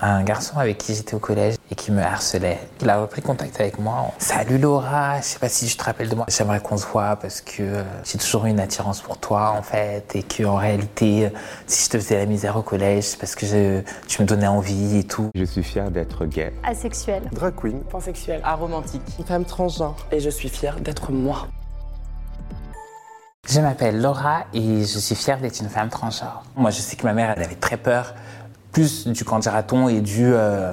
un garçon avec qui j'étais au collège et qui me harcelait. Il a repris contact avec moi. Salut Laura, je sais pas si je te rappelle de moi. J'aimerais qu'on se voit parce que euh, j'ai toujours eu une attirance pour toi en fait et que en réalité, si je te faisais la misère au collège, c'est parce que je, tu me donnais envie et tout. Je suis fier d'être gay. Asexuel. Drag queen. Pansexuel. Aromantique. Une femme transgenre. Et je suis fier d'être moi. Je m'appelle Laura et je suis fière d'être une femme transgenre. Moi, je sais que ma mère, elle avait très peur, du quand dira-t-on et du euh,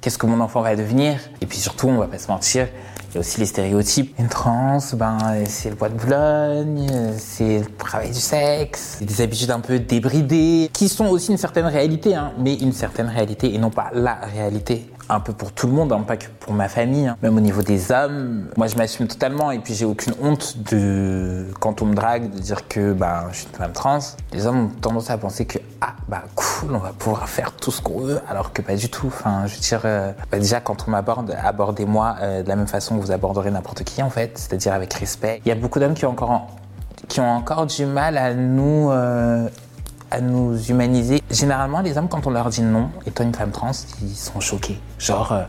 qu'est-ce que mon enfant va devenir. Et puis surtout, on va pas se mentir, il y a aussi les stéréotypes. Une trans, ben, c'est le bois de Boulogne, c'est le travail du sexe, des habitudes un peu débridées, qui sont aussi une certaine réalité, hein, mais une certaine réalité et non pas la réalité un peu pour tout le monde, hein, pas que pour ma famille. Hein. Même au niveau des hommes, moi je m'assume totalement et puis j'ai aucune honte de, quand on me drague, de dire que bah, je suis une femme trans. Les hommes ont tendance à penser que ah bah cool, on va pouvoir faire tout ce qu'on veut, alors que pas du tout. Enfin, je veux dire, euh, bah, déjà quand on m'aborde, abordez-moi euh, de la même façon que vous aborderez n'importe qui en fait, c'est-à-dire avec respect. Il y a beaucoup d'hommes qui ont encore qui ont encore du mal à nous euh, à nous humaniser. Généralement, les hommes, quand on leur dit non, et toi une femme trans, ils sont choqués. Genre, euh,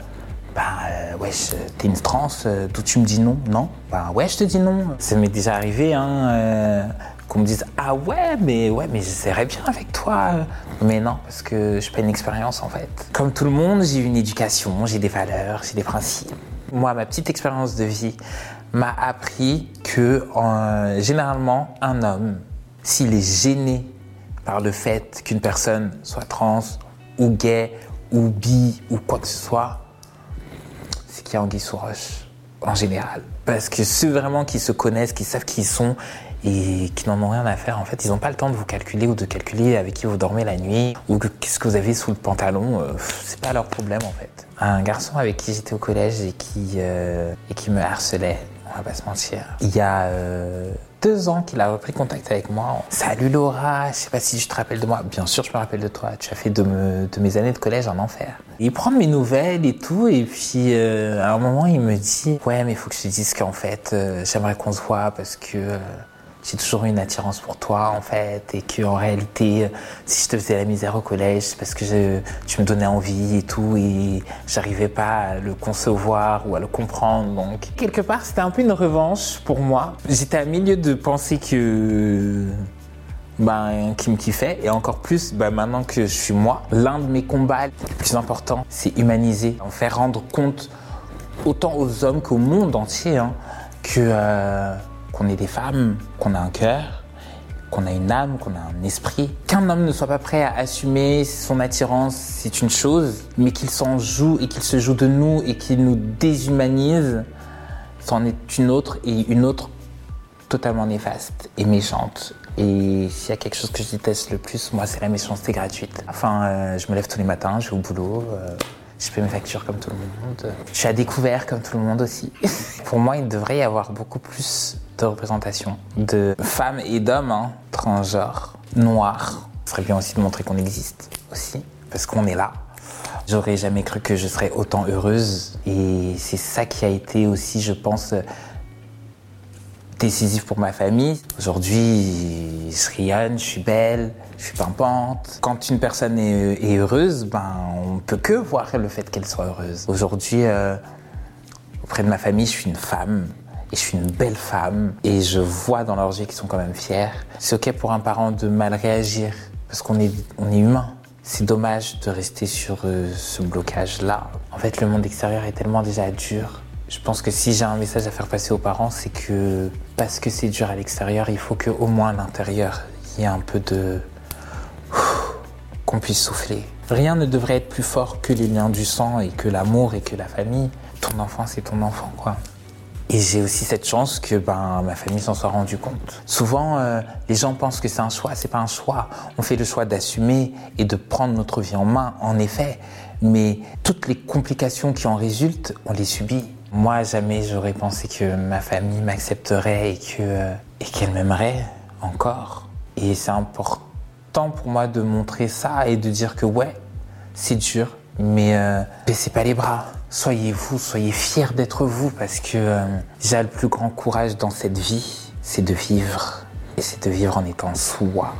bah euh, wesh, t'es une trans, euh, d'où tu me dis non? Non? Bah ouais, je te dis non. Ça m'est déjà arrivé, hein, qu'on me dise ah ouais, mais ouais, mais j'essaierais bien avec toi. Mais non, parce que je pas une expérience en fait. Comme tout le monde, j'ai une éducation, j'ai des valeurs, j'ai des principes. Moi, ma petite expérience de vie m'a appris que généralement, un homme, s'il est gêné par le fait qu'une personne soit trans ou gay ou bi ou quoi que ce soit, c'est qu'il y a anguille sous roche, en général. Parce que ceux vraiment qui se connaissent, qui savent qui ils sont et qui n'en ont rien à faire, en fait, ils n'ont pas le temps de vous calculer ou de calculer avec qui vous dormez la nuit ou que- qu'est-ce que vous avez sous le pantalon. euh, c'est pas leur problème, en fait. Un garçon avec qui j'étais au collège et qui, euh, et qui me harcelait, on va pas se mentir. Il y a euh, deux ans qu'il a repris contact avec moi. Salut Laura, je sais pas si tu te rappelles de moi. Bien sûr, je me rappelle de toi. Tu as fait de, de mes années de collège en enfer. Il prend mes nouvelles et tout, et puis euh, à un moment, il me dit Ouais, mais il faut que je te dise qu'en fait, j'aimerais qu'on se voit parce que. J'ai toujours eu une attirance pour toi en fait et que en réalité si je te faisais la misère au collège c'est parce que tu me donnais envie et tout et j'arrivais pas à le concevoir ou à le comprendre donc. Quelque part c'était un peu une revanche pour moi. J'étais à milieu de penser que ben, qui me kiffait et encore plus ben, maintenant que je suis moi l'un de mes combats les plus importants c'est humaniser en faire rendre compte autant aux hommes qu'au monde entier hein, que euh, qu'on est des femmes, qu'on a un cœur, qu'on a une âme, qu'on a un esprit. Qu'un homme ne soit pas prêt à assumer son attirance, c'est une chose, mais qu'il s'en joue et qu'il se joue de nous et qu'il nous déshumanise, c'en est une autre et une autre totalement néfaste et méchante. Et s'il y a quelque chose que je déteste le plus, moi, c'est la méchanceté gratuite. Enfin, euh, je me lève tous les matins, je vais au boulot, euh, je paie mes factures comme tout le monde. Je suis à découvert comme tout le monde aussi. Pour moi, il devrait y avoir beaucoup plus de représentation de femmes et d'hommes hein, transgenres, noirs. Ce serait bien aussi de montrer qu'on existe aussi, parce qu'on est là. J'aurais jamais cru que je serais autant heureuse. Et c'est ça qui a été aussi, je pense, décisif pour ma famille. Aujourd'hui, je rayonne, je suis belle, je suis pimpante. Quand une personne est, heureuse, ben, on peut que voir le fait qu'elle soit heureuse. Aujourd'hui, euh, auprès de ma famille, je suis une femme. Et je suis une belle femme. Et je vois dans leurs yeux qu'ils sont quand même fiers. C'est OK pour un parent de mal réagir. Parce qu'on est, humain. C'est dommage de rester sur euh, ce blocage-là. En fait, le monde extérieur est tellement déjà dur. Je pense que si j'ai un message à faire passer aux parents, c'est que parce que c'est dur à l'extérieur, il faut qu'au moins à l'intérieur, il y ait un peu de... qu'on puisse souffler. Rien ne devrait être plus fort que les liens du sang et que l'amour et que la famille. Ton enfant, c'est ton enfant, quoi. Et j'ai aussi cette chance que ben, ma famille s'en soit rendu compte. Souvent, euh, les gens pensent que c'est un choix. C'est pas un choix. On fait le choix d'assumer et de prendre notre vie en main, en effet. Mais toutes les complications qui en résultent, on les subit. Moi, jamais j'aurais pensé que ma famille m'accepterait et euh, qu'elle m'aimerait encore. Et c'est important pour moi de montrer ça et de dire que ouais, c'est dur, mais euh, baissez pas les bras. Soyez vous, soyez fiers d'être vous, parce que euh, j'ai le plus grand courage dans cette vie, c'est de vivre. Et c'est de vivre en étant soi.